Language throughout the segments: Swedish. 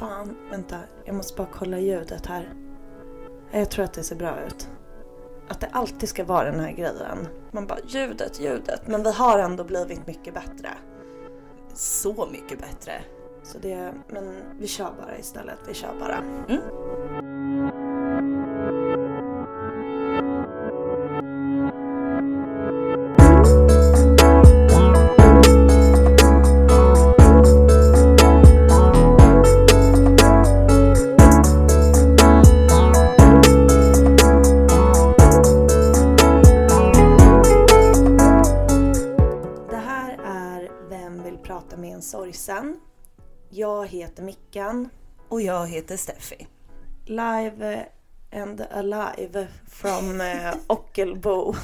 fan, vänta. Jag måste bara kolla ljudet här. Jag tror att det ser bra ut. Att det alltid ska vara den här grejen. Man bara ljudet, ljudet. Men vi har ändå blivit mycket bättre. Så mycket bättre. Så det, men vi kör bara istället. Vi kör bara. Mm. Heter Mickan. Och jag heter Steffi. Live and alive from eh, Ockelbo.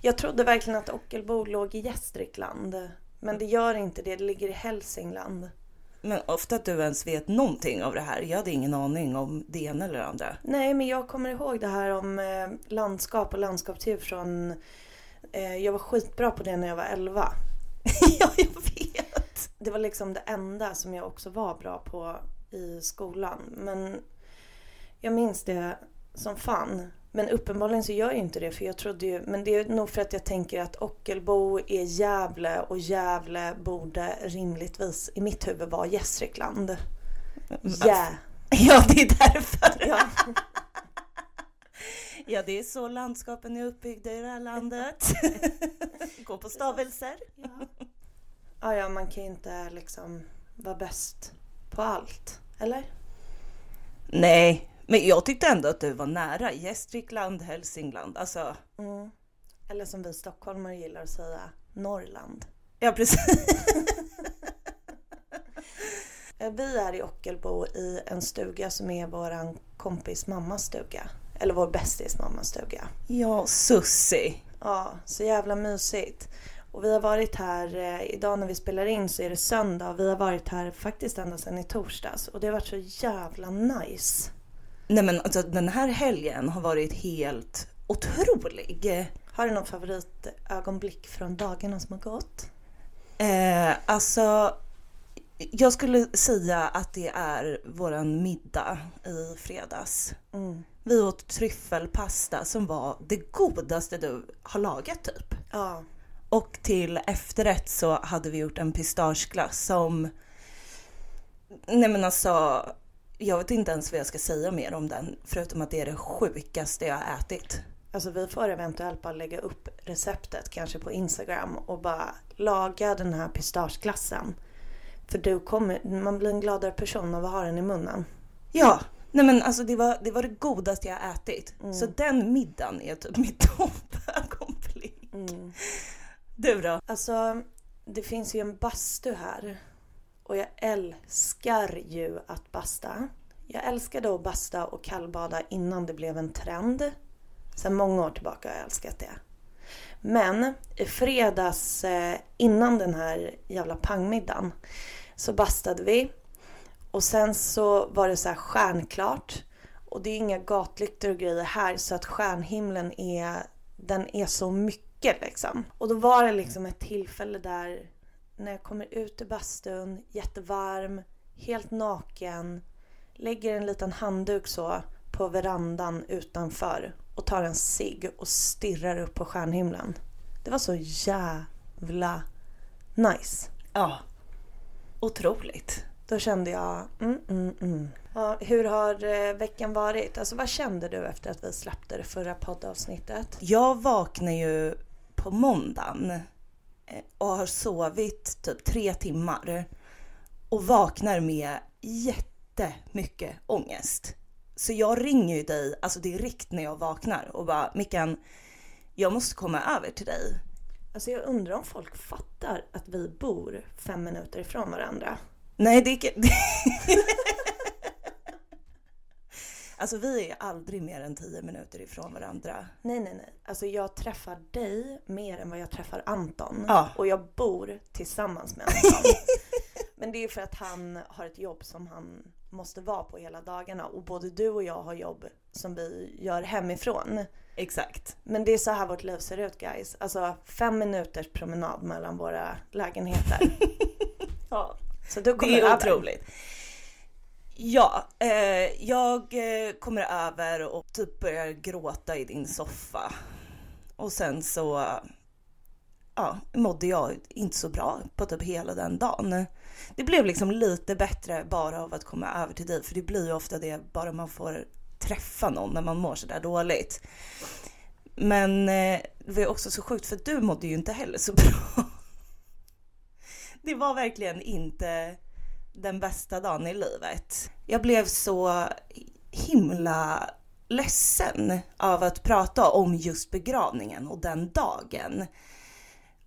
Jag trodde verkligen att Ockelbo låg i Gästrikland. Men det gör inte det, det ligger i Hälsingland. Men ofta att du ens vet någonting av det här. Jag hade ingen aning om det ena eller det andra. Nej, men jag kommer ihåg det här om eh, landskap och landskapsdjur från... Eh, jag var skitbra på det när jag var 11. ja, jag. Det var liksom det enda som jag också var bra på i skolan. Men jag minns det som fan. Men uppenbarligen så gör jag inte det för jag trodde ju, men det är nog för att jag tänker att Ockelbo är Gävle och Gävle borde rimligtvis i mitt huvud vara Gästrikland. Ja. Ja, det är därför. ja. Ja, det är så landskapen är uppbyggda i det här landet. Gå på stavelser. Ja, ja, man kan ju inte liksom vara bäst på allt. Eller? Nej, men jag tyckte ändå att du var nära. Gästrikland, Hälsingland. Alltså, Mm. Eller som vi stockholmare gillar att säga, Norrland. ja precis. Vi är i Ockelbo i en stuga som är våran kompis mammas stuga. Eller vår bästis mammas stuga. Ja, Sussi. Ja, så jävla mysigt. Och vi har varit här, eh, idag när vi spelar in så är det söndag och vi har varit här faktiskt ända sedan i torsdags. Och det har varit så jävla nice. Nej men alltså den här helgen har varit helt otrolig. Har du någon favoritögonblick från dagarna som har gått? Eh, alltså, jag skulle säga att det är våran middag i fredags. Mm. Vi åt tryffelpasta som var det godaste du har lagat typ. Ja. Och till efterrätt så hade vi gjort en pistageglass som... Nej men alltså, jag vet inte ens vad jag ska säga mer om den. Förutom att det är det sjukaste jag har ätit. Alltså vi får eventuellt bara lägga upp receptet kanske på Instagram och bara laga den här pistageglassen. För du kommer, man blir en gladare person av att ha den i munnen. Ja, nej men alltså det var det, var det godaste jag har ätit. Så den middagen är typ mitt topögonblick. Du då? Alltså, det finns ju en bastu här. Och jag älskar ju att basta. Jag älskade att basta och kallbada innan det blev en trend. Sen många år tillbaka har jag älskat det. Men i fredags eh, innan den här jävla pangmiddagen så bastade vi. Och sen så var det så här stjärnklart. Och det är inga gatlyktor och grejer här så att stjärnhimlen är, den är så mycket liksom. Och då var det liksom ett tillfälle där när jag kommer ut ur bastun, jättevarm, helt naken, lägger en liten handduk så på verandan utanför och tar en cigg och stirrar upp på stjärnhimlen. Det var så jävla nice. Ja. Otroligt. Då kände jag, mm, mm, mm. Ja, hur har eh, veckan varit? Alltså vad kände du efter att vi släppte det förra poddavsnittet? Jag vaknar ju på måndagen eh, och har sovit typ tre timmar och vaknar med jättemycket ångest. Så jag ringer ju dig alltså direkt när jag vaknar och bara Mickan, jag måste komma över till dig. Alltså jag undrar om folk fattar att vi bor fem minuter ifrån varandra. Nej, det är. alltså vi är aldrig mer än tio minuter ifrån varandra. Nej, nej, nej. Alltså jag träffar dig mer än vad jag träffar Anton. Ja. Och jag bor tillsammans med Anton. Men det är för att han har ett jobb som han måste vara på hela dagarna. Och både du och jag har jobb som vi gör hemifrån. Exakt. Men det är så här vårt liv ser ut guys. Alltså fem minuters promenad mellan våra lägenheter. Ja. Så du kommer Det är över. otroligt. Ja, eh, jag eh, kommer över och typ börjar gråta i din soffa. Och sen så ja, mådde jag inte så bra på typ hela den dagen. Det blev liksom lite bättre bara av att komma över till dig, för det blir ju ofta det bara man får träffa någon när man mår sådär dåligt. Men eh, det var ju också så sjukt för du mådde ju inte heller så bra. Det var verkligen inte den bästa dagen i livet. Jag blev så himla ledsen av att prata om just begravningen och den dagen.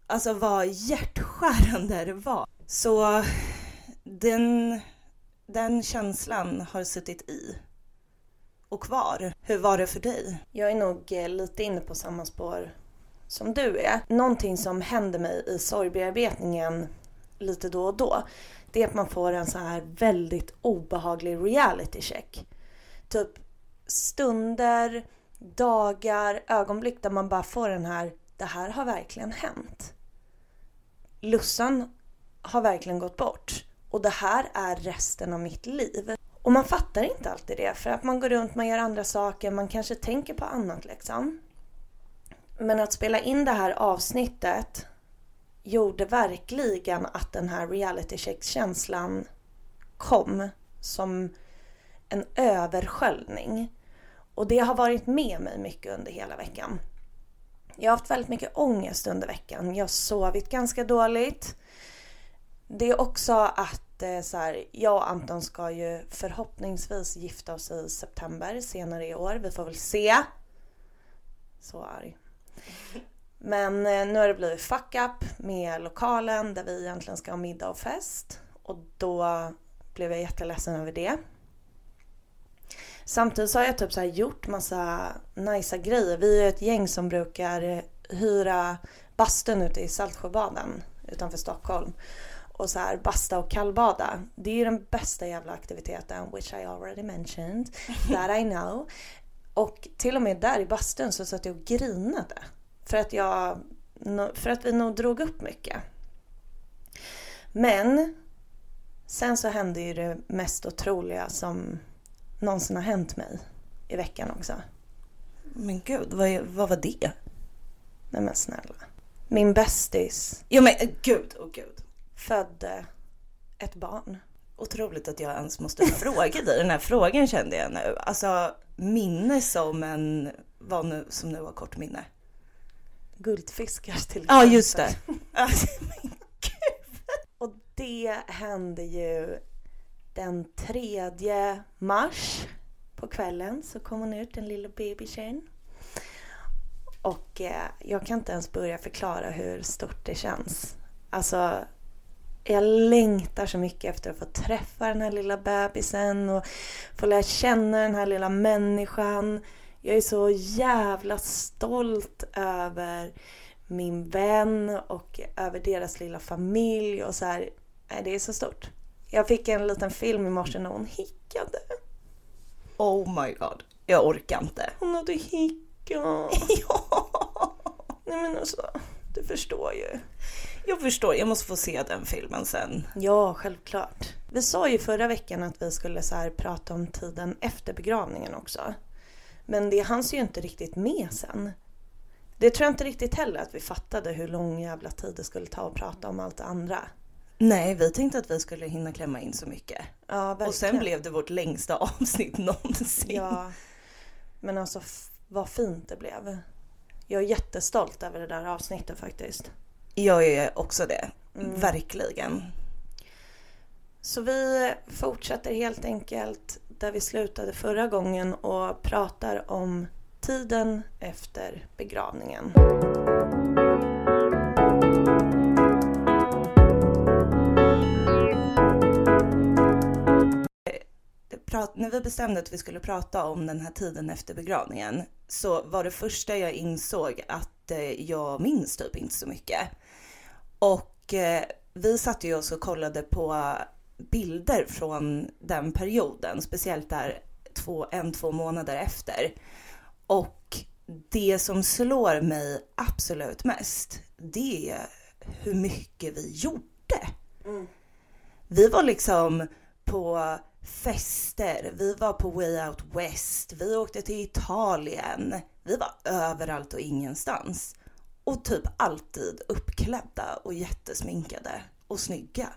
Alltså vad hjärtskärande det var. Så den, den känslan har suttit i och kvar. Hur var det för dig? Jag är nog eh, lite inne på samma spår som du är. Någonting som händer mig i sorgbearbetningen lite då och då, det är att man får en så här väldigt obehaglig reality check. Typ stunder, dagar, ögonblick där man bara får den här, det här har verkligen hänt. Lussan har verkligen gått bort och det här är resten av mitt liv. Och man fattar inte alltid det för att man går runt, man gör andra saker, man kanske tänker på annat liksom. Men att spela in det här avsnittet gjorde verkligen att den här reality check-känslan kom som en översköljning. Och det har varit med mig mycket under hela veckan. Jag har haft väldigt mycket ångest under veckan. Jag har sovit ganska dåligt. Det är också att eh, så här, jag och Anton ska ju förhoppningsvis gifta oss i september senare i år. Vi får väl se. Så arg. Men eh, nu har det blivit fuck up med lokalen där vi egentligen ska ha middag och fest. Och då blev jag jätteledsen över det. Samtidigt så har jag typ så gjort massa nice grejer. Vi är ett gäng som brukar hyra bastun ute i Saltsjöbaden utanför Stockholm. Och så här basta och kallbada. Det är ju den bästa jävla aktiviteten, which I already mentioned. That I know. Och till och med där i bastun så satt jag och grinade. För att, jag, för att vi nog drog upp mycket. Men sen så hände ju det mest otroliga som någonsin har hänt mig i veckan också. Men gud, vad, vad var det? Nej men snälla. Min bästis. Jo men gud, åh oh, gud. Födde ett barn. Otroligt att jag ens måste fråga dig den här frågan kände jag nu. Alltså minne som en, vad nu, som nu har kort minne. Guldfiskar till exempel. Ja just det. Alltså, Och det hände ju den 3 mars på kvällen så kom hon ut, den lilla bebisen. Och eh, jag kan inte ens börja förklara hur stort det känns. Alltså, jag längtar så mycket efter att få träffa den här lilla bebisen och få lära känna den här lilla människan. Jag är så jävla stolt över min vän och över deras lilla familj och så här. Det är så stort. Jag fick en liten film i morse när hon hickade. Oh my god. Jag orkar inte. Hon hade hickat. ja. Nej men alltså, du förstår ju. Jag förstår, jag måste få se den filmen sen. Ja, självklart. Vi sa ju förra veckan att vi skulle så prata om tiden efter begravningen också. Men det hanns ju inte riktigt med sen. Det tror jag inte riktigt heller att vi fattade hur lång jävla tid det skulle ta att prata om allt det andra. Nej, vi tänkte att vi skulle hinna klämma in så mycket. Ja, verkligen. Och sen blev det vårt längsta avsnitt någonsin. Ja, men alltså vad fint det blev. Jag är jättestolt över det där avsnittet faktiskt. Jag är också det, mm. verkligen. Så vi fortsätter helt enkelt där vi slutade förra gången och pratar om tiden efter begravningen. när vi bestämde att vi skulle prata om den här tiden efter begravningen så var det första jag insåg att eh, jag minns typ inte så mycket. Och eh, vi satte ju oss och kollade på bilder från den perioden, speciellt där två, en, två månader efter. Och det som slår mig absolut mest, det är hur mycket vi gjorde. Mm. Vi var liksom på fester, vi var på Way Out West, vi åkte till Italien. Vi var överallt och ingenstans. Och typ alltid uppklädda och jättesminkade och snygga.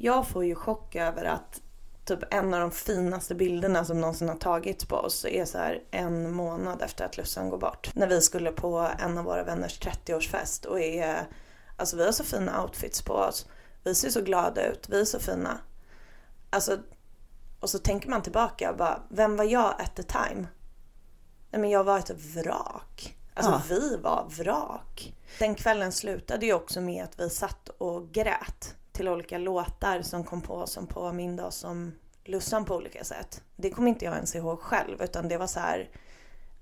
Jag får ju chock över att typ en av de finaste bilderna som någonsin har tagits på oss är så här en månad efter att Lussan går bort. När vi skulle på en av våra vänners 30-årsfest och är, alltså vi har så fina outfits på oss. Vi ser så glada ut, vi är så fina. Alltså, och så tänker man tillbaka bara, vem var jag at the time? Nej men jag var ett vrak. Alltså Ja. vi var vrak. Den kvällen slutade ju också med att vi satt och grät till olika låtar som kom på som påminde oss om Lussan på olika sätt. Det kommer inte jag ens ihåg själv utan det var så här,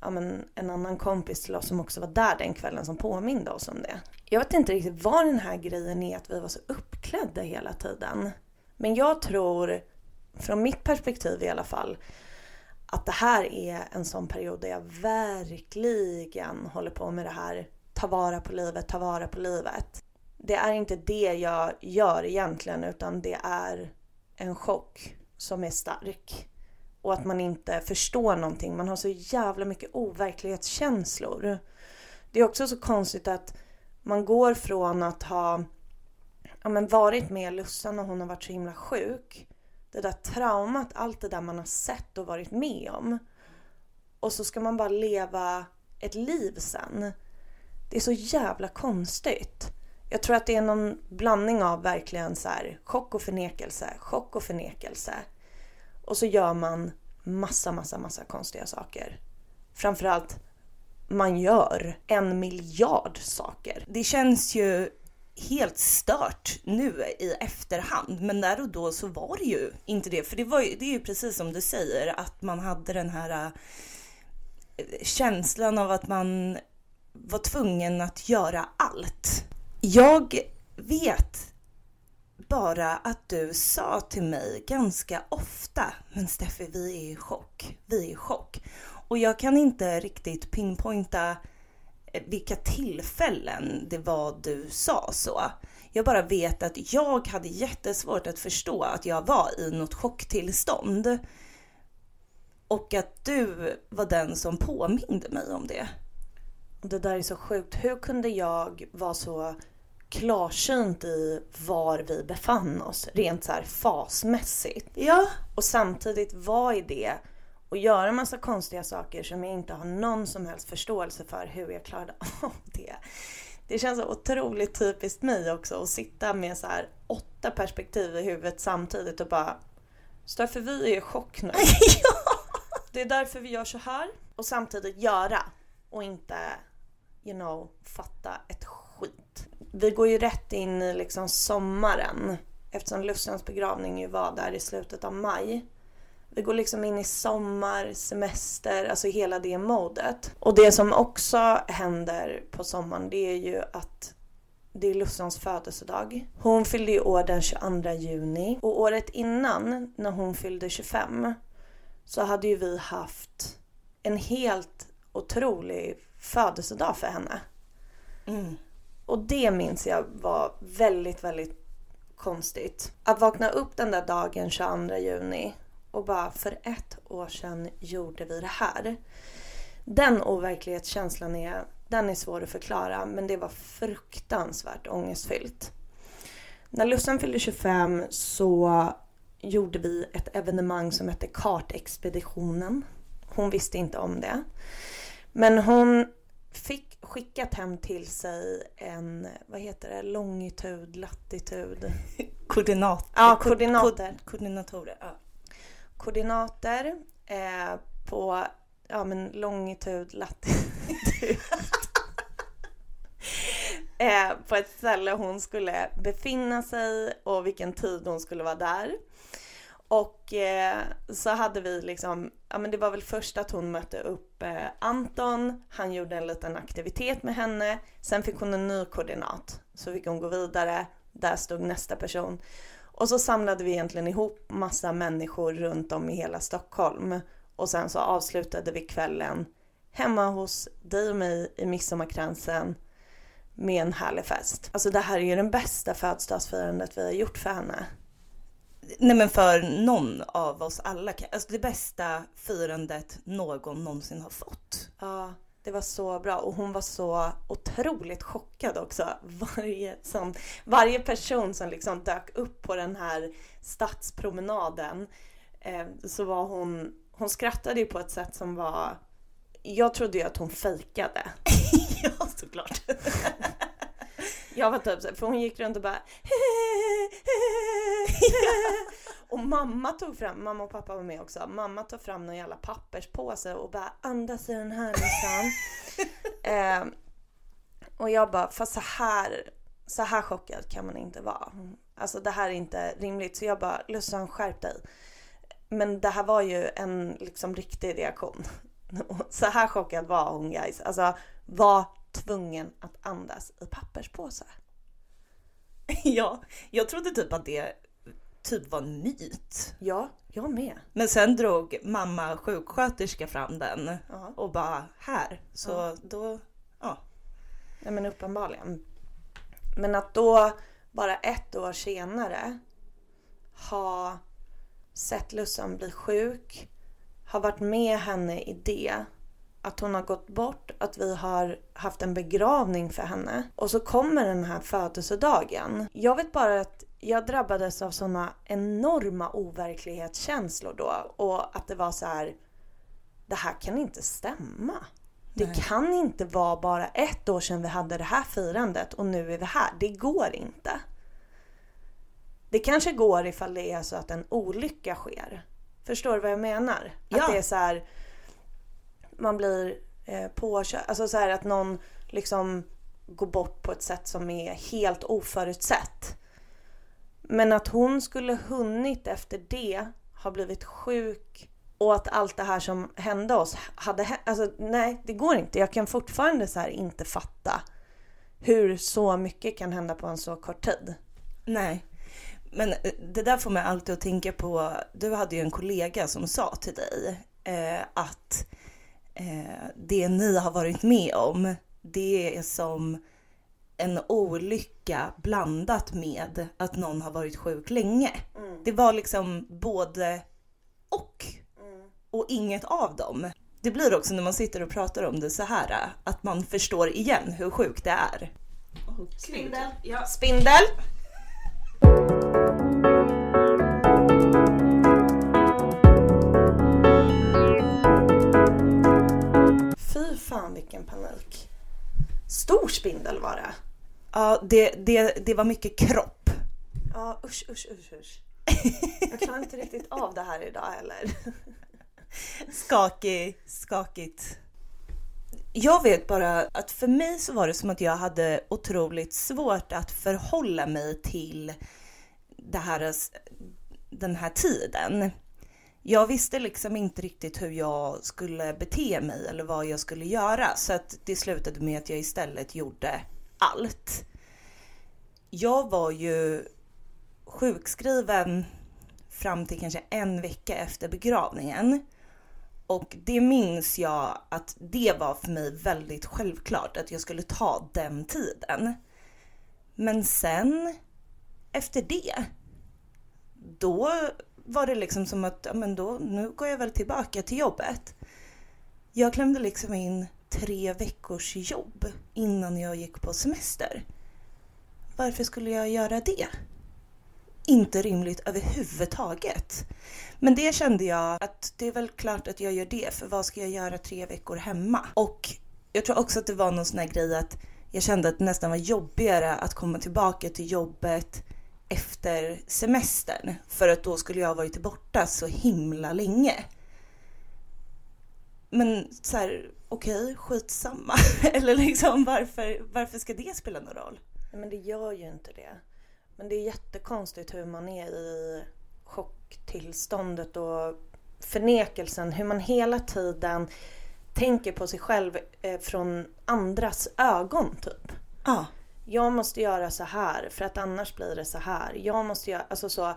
ja men en annan kompis till oss som också var där den kvällen som påminde oss om det. Jag vet inte riktigt vad den här grejen är att vi var så uppklädda hela tiden. Men jag tror, från mitt perspektiv i alla fall, att det här är en sån period där jag verkligen håller på med det här ta vara på livet, ta vara på livet. Det är inte det jag gör egentligen utan det är en chock som är stark. Och att man inte förstår någonting. Man har så jävla mycket overklighetskänslor. Det är också så konstigt att man går från att ha ja, men varit med Lussan när hon har varit så himla sjuk. Det där traumat, allt det där man har sett och varit med om. Och så ska man bara leva ett liv sen. Det är så jävla konstigt. Jag tror att det är någon blandning av verkligen så här chock och förnekelse, chock och förnekelse. Och så gör man massa, massa, massa konstiga saker. Framförallt, man gör en miljard saker. Det känns ju helt stört nu i efterhand, men där och då så var det ju inte det. För det, var ju, det är ju precis som du säger, att man hade den här eh, känslan av att man var tvungen att göra allt. Jag vet bara att du sa till mig ganska ofta, men Steffi vi är i chock, vi är i chock. Och jag kan inte riktigt pinpointa eh, vilka tillfällen det var du sa så. Jag bara vet att jag hade jättesvårt att förstå att jag var i något chocktillstånd. Och att du var den som påminde mig om det. Det där är så sjukt. Hur kunde jag vara så klarsynt i var vi befann oss rent så här fasmässigt? Ja, Och samtidigt vara i det och göra massa konstiga saker som jag inte har någon som helst förståelse för hur jag klarade av det. Det känns så otroligt typiskt mig också att sitta med så här åtta perspektiv i huvudet samtidigt och bara Steffe vi är i chock nu. Det är därför vi gör så här. Och samtidigt göra och inte, you know, fatta ett skit. Vi går ju rätt in i liksom sommaren eftersom Lussans begravning ju var där i slutet av maj. Vi går liksom in i sommar, semester, alltså hela det modet. Och det som också händer på sommaren det är ju att det är Lussans födelsedag. Hon fyllde ju år den 22 juni och året innan när hon fyllde 25 så hade ju vi haft en helt otrolig födelsedag för henne. Mm. Och det minns jag var väldigt, väldigt konstigt. Att vakna upp den där dagen 22 juni och bara för ett år sedan gjorde vi det här. Den overklighetskänslan är, den är svår att förklara men det var fruktansvärt ångestfyllt. När Lussan fyllde 25 så gjorde vi ett evenemang som hette Kartexpeditionen. Hon visste inte om det. Men hon fick skickat hem till sig en, vad heter det, longitud, latitud, Koordinat. Ja, ko- koordinater. ko- koordinatorer. Ja. koordinater eh, på ja, men longitud, latitud. eh, på ett ställe hon skulle befinna sig och vilken tid hon skulle vara där. Och eh, så hade vi liksom, ja men det var väl först att hon mötte upp eh, Anton, han gjorde en liten aktivitet med henne, sen fick hon en ny koordinat. Så fick hon gå vidare, där stod nästa person. Och så samlade vi egentligen ihop massa människor runt om i hela Stockholm. Och sen så avslutade vi kvällen hemma hos dig och mig i Midsommarkransen med en härlig fest. Alltså det här är ju den bästa födelsedagsfirandet vi har gjort för henne. Nej men för någon av oss alla. Alltså det bästa firandet någon någonsin har fått. Ja, det var så bra och hon var så otroligt chockad också. Varje, som, varje person som liksom dök upp på den här stadspromenaden eh, så var hon, hon skrattade ju på ett sätt som var jag trodde ju att hon fejkade. ja, såklart. jag var typ så för hon gick runt och bara Och mamma tog fram, mamma och pappa var med också, mamma tog fram någon jävla papperspåse och bara andas i den här liksom. eh, och jag bara, fast så här, så här chockad kan man inte vara. Alltså det här är inte rimligt. Så jag bara, Lussan skärp dig. Men det här var ju en liksom riktig reaktion. Så här chockad var hon guys. Alltså var tvungen att andas i papperspåse. Ja, jag trodde typ att det typ var en myt. Ja, jag med. Men sen drog mamma sjuksköterska fram den uh-huh. och bara här. Så uh-huh. då, ja. Nej men uppenbarligen. Men att då bara ett år senare ha sett Lussan bli sjuk, har varit med henne i det. Att hon har gått bort, att vi har haft en begravning för henne. Och så kommer den här födelsedagen. Jag vet bara att jag drabbades av såna enorma overklighetskänslor då. Och att det var så här, det här kan inte stämma. Det Nej. kan inte vara bara ett år sedan vi hade det här firandet och nu är vi här. Det går inte. Det kanske går ifall det är så att en olycka sker. Förstår du vad jag menar? Ja. Att det är så här, man blir eh, påkörd. Alltså så här att någon liksom går bort på ett sätt som är helt oförutsett. Men att hon skulle hunnit efter det ha blivit sjuk och att allt det här som hände oss hade hänt. Alltså nej, det går inte. Jag kan fortfarande så inte fatta hur så mycket kan hända på en så kort tid. Nej. Men eh, det där får mig alltid att tänka på, du hade ju en kollega som sa till dig eh, att eh, det ni har varit med om, det är som en olycka blandat med att någon har varit sjuk länge. Mm. Det var liksom både och. Mm. Och inget av dem. Det blir också när man sitter och pratar om det så här att man förstår igen hur sjukt det är. Spindel. Ja. Spindel. Fan vilken panik. Stor spindel var det. Ja, det, det, det var mycket kropp. Ja, usch, usch, usch, usch. Jag klarar inte riktigt av det här idag heller. Skakig, skakigt. Jag vet bara att för mig så var det som att jag hade otroligt svårt att förhålla mig till det här, den här tiden. Jag visste liksom inte riktigt hur jag skulle bete mig eller vad jag skulle göra så att det slutade med att jag istället gjorde allt. Jag var ju sjukskriven fram till kanske en vecka efter begravningen. Och det minns jag att det var för mig väldigt självklart att jag skulle ta den tiden. Men sen efter det, då var det liksom som att, ja men då, nu går jag väl tillbaka till jobbet. Jag klämde liksom in tre veckors jobb innan jag gick på semester. Varför skulle jag göra det? Inte rimligt överhuvudtaget. Men det kände jag att det är väl klart att jag gör det, för vad ska jag göra tre veckor hemma? Och jag tror också att det var någon sån här grej att jag kände att det nästan var jobbigare att komma tillbaka till jobbet efter semestern. För att då skulle jag ha varit borta så himla länge. Men så här, okej, okay, skitsamma. Eller liksom varför, varför ska det spela någon roll? Nej, men det gör ju inte det. Men det är jättekonstigt hur man är i chocktillståndet och förnekelsen. Hur man hela tiden tänker på sig själv eh, från andras ögon typ. Ja. Jag måste göra så här för att annars blir det så här. Jag måste göra, alltså så.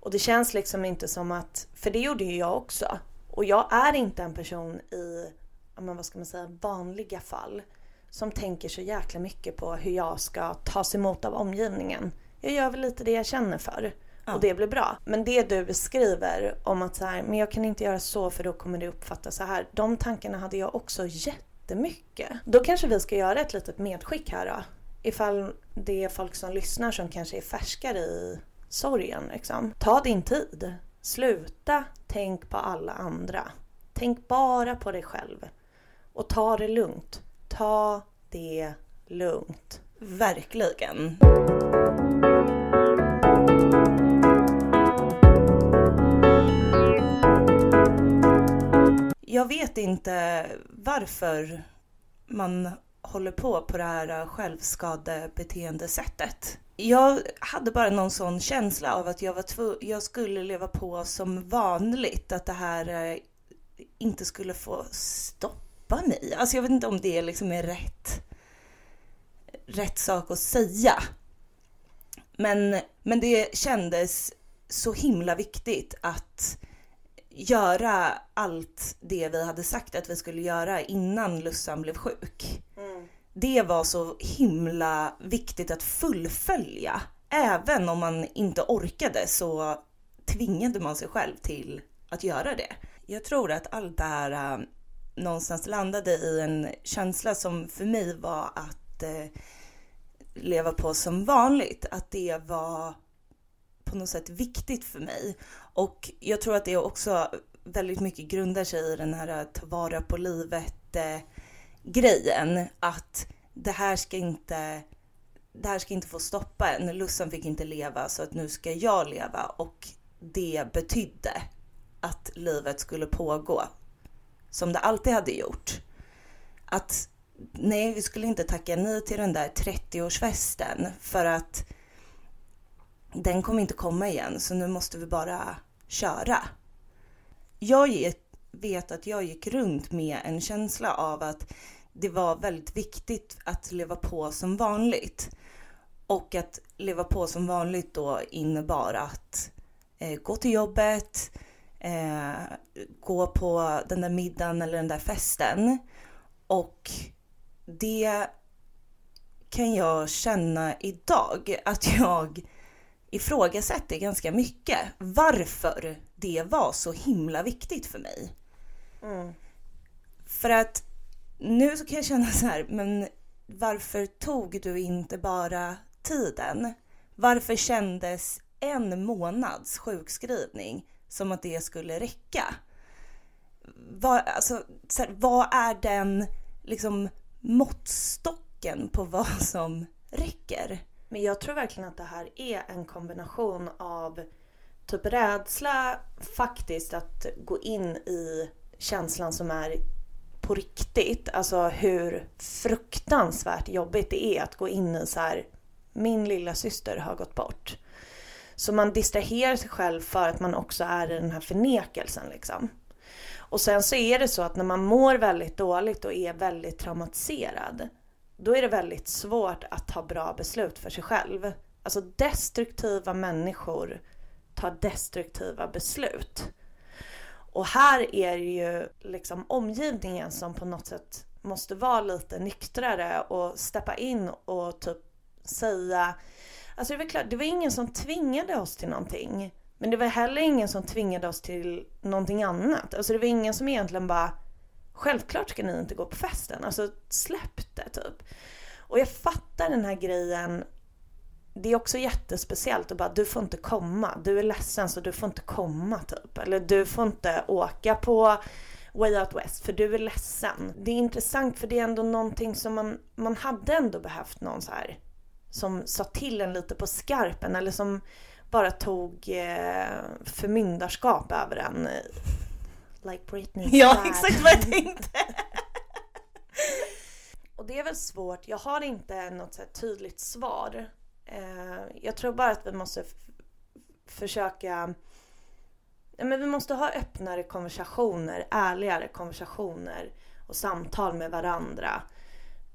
Och det känns liksom inte som att, för det gjorde ju jag också. Och jag är inte en person i, men vad ska man säga, vanliga fall som tänker så jäkla mycket på hur jag ska tas emot av omgivningen. Jag gör väl lite det jag känner för. Ja. Och det blir bra. Men det du beskriver om att så här, men jag kan inte göra så för då kommer det uppfattas så här. De tankarna hade jag också jättemycket. Då kanske vi ska göra ett litet medskick här då. Ifall det är folk som lyssnar som kanske är färskare i sorgen liksom. Ta din tid. Sluta tänk på alla andra. Tänk bara på dig själv. Och ta det lugnt. Ta det lugnt. Verkligen. Jag vet inte varför man håller på på det här eh, självskadebeteendesättet. Jag hade bara någon sån känsla av att jag, var tv- jag skulle leva på som vanligt, att det här eh, inte skulle få stoppa mig. Alltså jag vet inte om det liksom är rätt, rätt sak att säga. Men, men det kändes så himla viktigt att göra allt det vi hade sagt att vi skulle göra innan Lussan blev sjuk. Mm. Det var så himla viktigt att fullfölja. Även om man inte orkade så tvingade man sig själv till att göra det. Jag tror att allt det här äh, någonstans landade i en känsla som för mig var att äh, leva på som vanligt. Att det var på något sätt viktigt för mig. Och jag tror att det också väldigt mycket grundar sig i den här äh, ta vara på livet äh, grejen. Att det här ska inte det här ska inte få stoppa en. Lussan fick inte leva så att nu ska jag leva och det betydde att livet skulle pågå som det alltid hade gjort. Att nej, vi skulle inte tacka nej till den där 30-årsfesten för att den kommer inte komma igen så nu måste vi bara köra. Jag vet att jag gick runt med en känsla av att det var väldigt viktigt att leva på som vanligt. Och att leva på som vanligt då innebar att eh, gå till jobbet, eh, gå på den där middagen eller den där festen. Och det kan jag känna idag att jag ifrågasätter ganska mycket varför det var så himla viktigt för mig. Mm. För att nu så kan jag känna så här, men varför tog du inte bara tiden? Varför kändes en månads sjukskrivning som att det skulle räcka? Vad, alltså, så här, vad är den liksom måttstocken på vad som räcker? Men jag tror verkligen att det här är en kombination av typ rädsla faktiskt att gå in i känslan som är på riktigt. Alltså hur fruktansvärt jobbigt det är att gå in i så här min lilla syster har gått bort. Så man distraherar sig själv för att man också är i den här förnekelsen liksom. Och sen så är det så att när man mår väldigt dåligt och är väldigt traumatiserad då är det väldigt svårt att ta bra beslut för sig själv. Alltså destruktiva människor tar destruktiva beslut. Och här är det ju liksom omgivningen som på något sätt måste vara lite nyktrare och steppa in och typ säga Alltså det var klart, det var ingen som tvingade oss till någonting. Men det var heller ingen som tvingade oss till någonting annat. Alltså det var ingen som egentligen bara Självklart ska ni inte gå på festen. Alltså släpp det typ. Och jag fattar den här grejen. Det är också jättespeciellt att bara du får inte komma. Du är ledsen så du får inte komma typ. Eller du får inte åka på Way Out West för du är ledsen. Det är intressant för det är ändå någonting som man, man hade ändå behövt någon så här som sa till en lite på skarpen eller som bara tog eh, förmyndarskap över en. Like Britney Ja, Spears. exakt vad jag tänkte. Och det är väl svårt. Jag har inte något så tydligt svar. Eh, jag tror bara att vi måste försöka... Men vi måste ha öppnare konversationer, ärligare konversationer och samtal med varandra.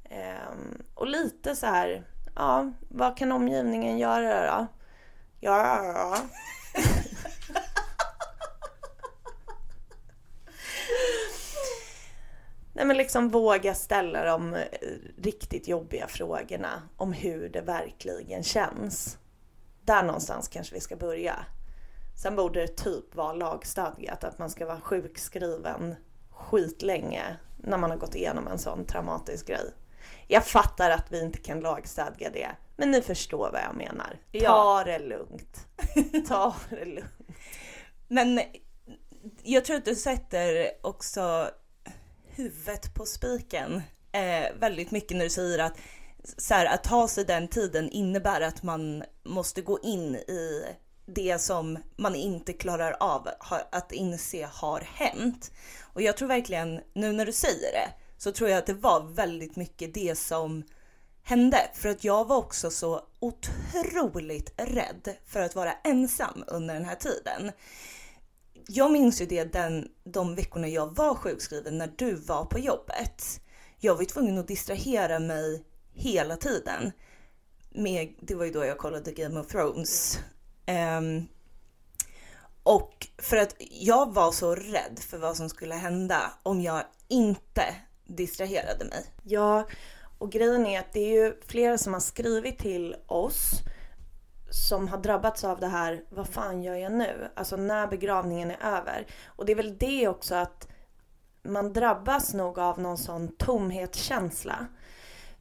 Eh, och lite så här, ja, vad kan omgivningen göra då? Ja, Nej men liksom våga ställa de eh, riktigt jobbiga frågorna om hur det verkligen känns. Där någonstans kanske vi ska börja. Sen borde det typ vara lagstadgat att man ska vara sjukskriven skitlänge när man har gått igenom en sån traumatisk grej. Jag fattar att vi inte kan lagstadga det, men ni förstår vad jag menar. Ta Ja. det lugnt. Ta det lugnt. Men jag tror att du sätter också huvudet på spiken eh, väldigt mycket när du säger att så här, att ta sig den tiden innebär att man måste gå in i det som man inte klarar av att inse har hänt. Och jag tror verkligen, nu när du säger det, så tror jag att det var väldigt mycket det som hände. För att jag var också så otroligt rädd för att vara ensam under den här tiden. Jag minns ju det den, de veckorna jag var sjukskriven när du var på jobbet. Jag var ju tvungen att distrahera mig hela tiden. Med, det var ju då jag kollade Game of Thrones. Um, och för att jag var så rädd för vad som skulle hända om jag inte distraherade mig. Ja, och grejen är att det är ju flera som har skrivit till oss som har drabbats av det här, vad fan gör jag nu? Alltså när begravningen är över. Och det är väl det också att man drabbas nog av någon sån tomhetskänsla.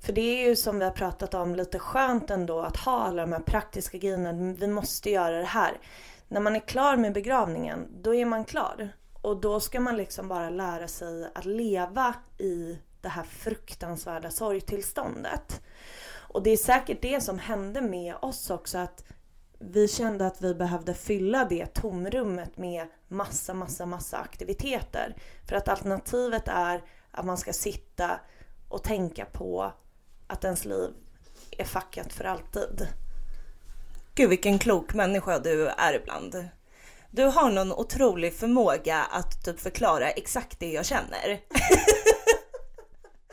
För det är ju som vi har pratat om lite skönt ändå att ha alla de här praktiska grejerna. Vi måste göra det här. När man är klar med begravningen, då är man klar. Och då ska man liksom bara lära sig att leva i det här fruktansvärda sorgtillståndet. Och det är säkert det som hände med oss också att vi kände att vi behövde fylla det tomrummet med massa, massa, massa aktiviteter. För att alternativet är att man ska sitta och tänka på att ens liv är fuckat för alltid. Gud vilken klok människa du är ibland. Du har någon otrolig förmåga att typ förklara exakt det jag känner.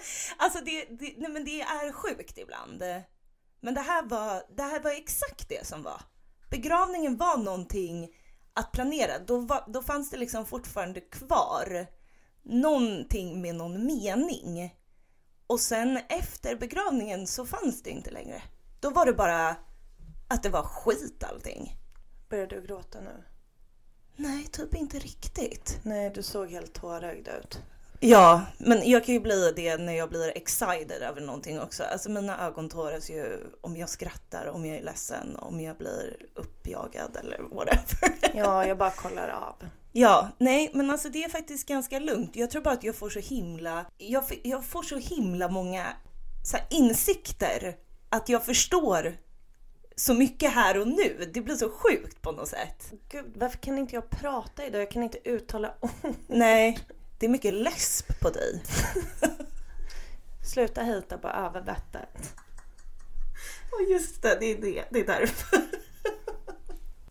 alltså det, det, nej men det är sjukt ibland. Men det här, var, det här var exakt det som var. Begravningen var någonting att planera. Då, var, då fanns det liksom fortfarande kvar någonting med någon mening. Och sen efter begravningen så fanns det inte längre. Då var det bara att det var skit allting. Börjar du gråta nu? Nej, typ inte riktigt. Nej, du såg helt tårögd ut. Ja, men jag kan ju bli det när jag blir excited över någonting också. Alltså mina ögon tåras ju om jag skrattar, om jag är ledsen, om jag blir uppjagad eller whatever. Ja, jag bara kollar av. Ja, nej, men alltså det är faktiskt ganska lugnt. Jag tror bara att jag får så himla, jag, jag får så himla många så insikter att jag förstår så mycket här och nu. Det blir så sjukt på något sätt. Gud, varför kan inte jag prata idag? Jag kan inte uttala ord. Nej, det är mycket läsp på dig. Sluta hita på överbettet. Och just det, det är det. Det är därför.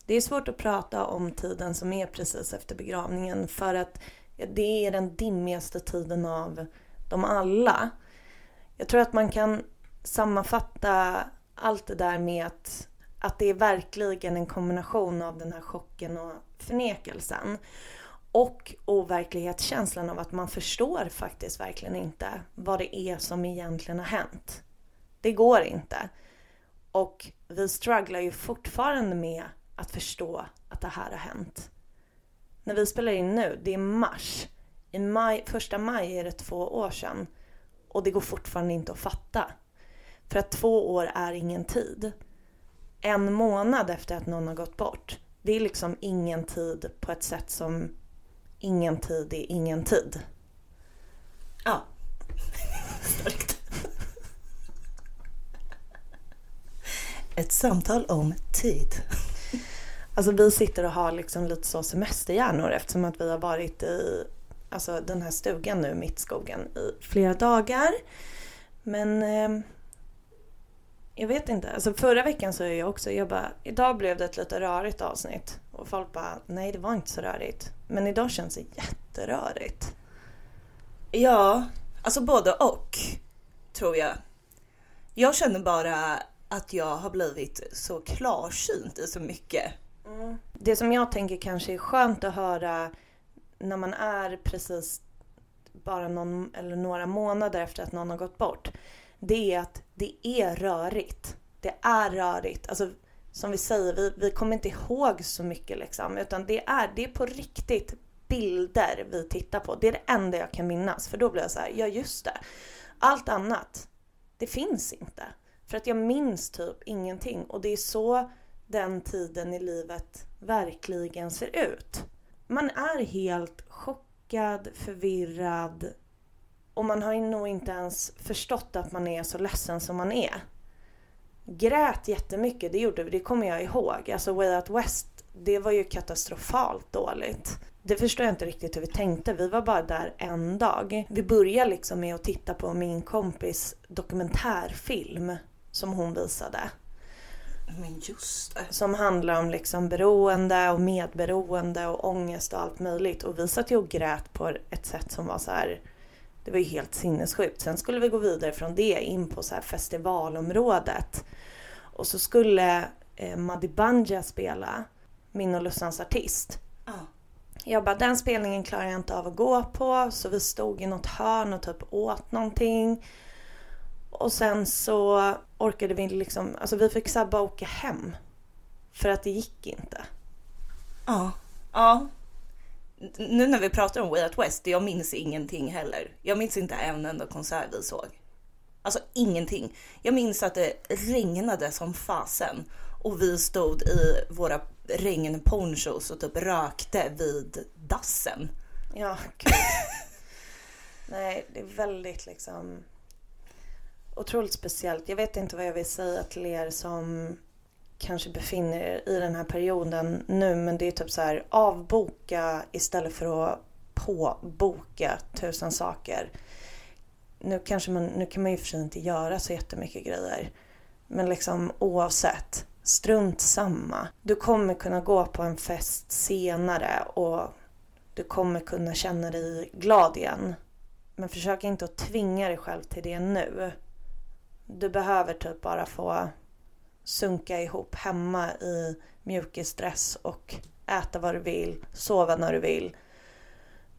Det är svårt att prata om tiden som är precis efter begravningen för att det är den dimmigaste tiden av dem alla. Jag tror att man kan sammanfatta allt det där med att, att det är verkligen en kombination av den här chocken och förnekelsen. Och overklighetskänslan av att man förstår faktiskt verkligen inte vad det är som egentligen har hänt. Det går inte. Och vi strugglar ju fortfarande med att förstå att det här har hänt. När vi spelar in nu, det är mars. I maj, första maj är det två år sedan. Och det går fortfarande inte att fatta. För att två år är ingen tid. En månad efter att någon har gått bort, det är liksom ingen tid på ett sätt som ingen tid är ingen tid. Ja. Starkt. Ett samtal om tid. Alltså vi sitter och har liksom lite så semesterhjärnor eftersom att vi har varit i alltså, den här stugan nu, Mittskogen, i flera dagar. Men eh, jag vet inte. Alltså förra veckan så är jag också, jag bara, idag blev det ett lite rörigt avsnitt. Och folk bara, nej det var inte så rörigt. Men idag känns det jätterörigt. Ja, alltså både och tror jag. Jag känner bara att jag har blivit så klarsynt i så mycket. Det som jag tänker kanske är skönt att höra när man är precis bara någon eller några månader efter att någon har gått bort. Det är att det är rörigt. Det är rörigt. Alltså som vi säger, vi, vi kommer inte ihåg så mycket liksom. Utan det är, det är på riktigt bilder vi tittar på. Det är det enda jag kan minnas. För då blir jag så här, ja just det. Allt annat, det finns inte. För att jag minns typ ingenting. Och det är så den tiden i livet verkligen ser ut. Man är helt chockad, förvirrad och man har nog inte ens förstått att man är så ledsen som man är. Grät jättemycket, det gjorde vi, det kommer jag ihåg. Alltså Way Out West, det var ju katastrofalt dåligt. Det förstår jag inte riktigt hur vi tänkte. Vi var bara där en dag. Vi började liksom med att titta på min kompis dokumentärfilm som hon visade. Men just det. Som handlar om liksom beroende och medberoende och ångest och allt möjligt. Och vi satt ju och grät på ett sätt som var så här. Det var ju helt sinnessjukt. Sen skulle vi gå vidare från det in på så här festivalområdet. Och så skulle eh, Madi Banja spela, min och Lussans artist. Ja. Jag bara, den spelningen klarar jag inte av att gå på. Så vi stod i något hörn och typ åt någonting. Och sen så orkade vi liksom, alltså vi fick bara åka hem. För att det gick inte. Ja. Ja. Nu när vi pratar om Way Out West, jag minns ingenting heller. Jag minns inte en enda konsert vi såg. Alltså ingenting. Jag minns att det regnade som fasen och vi stod i våra regnponchos och typ rökte vid dassen. Ja, gud. Nej, det är väldigt liksom otroligt speciellt. Jag vet inte vad jag vill säga till er som kanske befinner er i den här perioden nu, men det är typ så här avboka istället för att påboka tusen saker. Nu, kanske man, nu kan man ju för sig inte göra så jättemycket grejer. Men liksom oavsett, strunt samma. Du kommer kunna gå på en fest senare och du kommer kunna känna dig glad igen. Men försök inte att tvinga dig själv till det nu. Du behöver typ bara få sunka ihop hemma i mjukisdress och äta vad du vill, sova när du vill.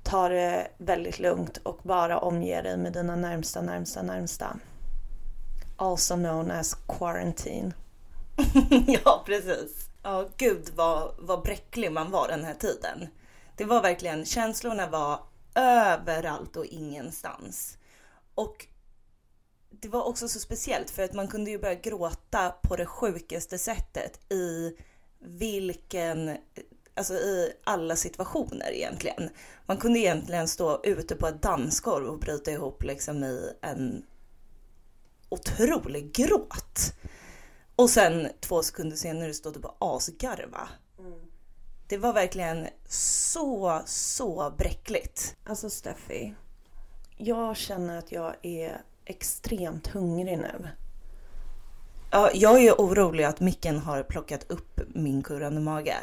Ta det väldigt lugnt och bara omge dig med dina närmsta, närmsta, närmsta. Also known as quarantine. ja, precis. Ja, gud vad, vad bräcklig man var den här tiden. Det var verkligen, känslorna var överallt och ingenstans. Och det var också så speciellt för att man kunde ju börja gråta på det sjukaste sättet i vilken, alltså i alla situationer egentligen. Man kunde egentligen stå ute på ett dansgolv och bryta ihop liksom i en otrolig gråt. Och sen två sekunder senare stod du på asgarva. Det var verkligen så, så bräckligt. Alltså Steffi, jag känner att jag är extremt hungrig nu. Ja, jag är ju orolig att micken har plockat upp min kurrande mage.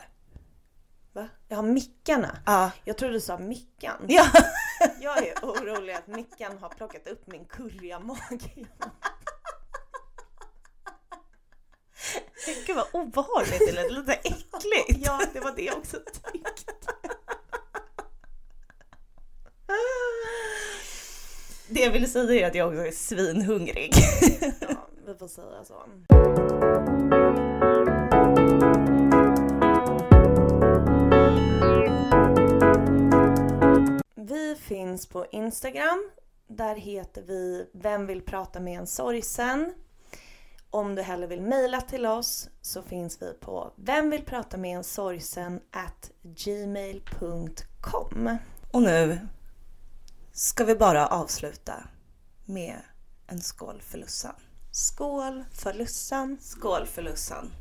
Va? Jag har mickarna. Ja. Jag trodde du sa Mickan. Ja. Jag är orolig att Mickan har plockat upp min kurriga mage. Gud vad obehagligt, det lät lite äckligt. Ja, det var det jag också tyckte. Det jag ville säga är att jag också är svinhungrig. Ja, vi får säga så. Vi finns på Instagram. Där heter vi Vem vill prata med en sorgsen? Om du hellre vill mejla till oss så finns vi på Vem vill prata med en sorgsen at gmail.com. Och nu ska vi bara avsluta med en skål för Lussan. Skål för Lussan! Skål för Lussan.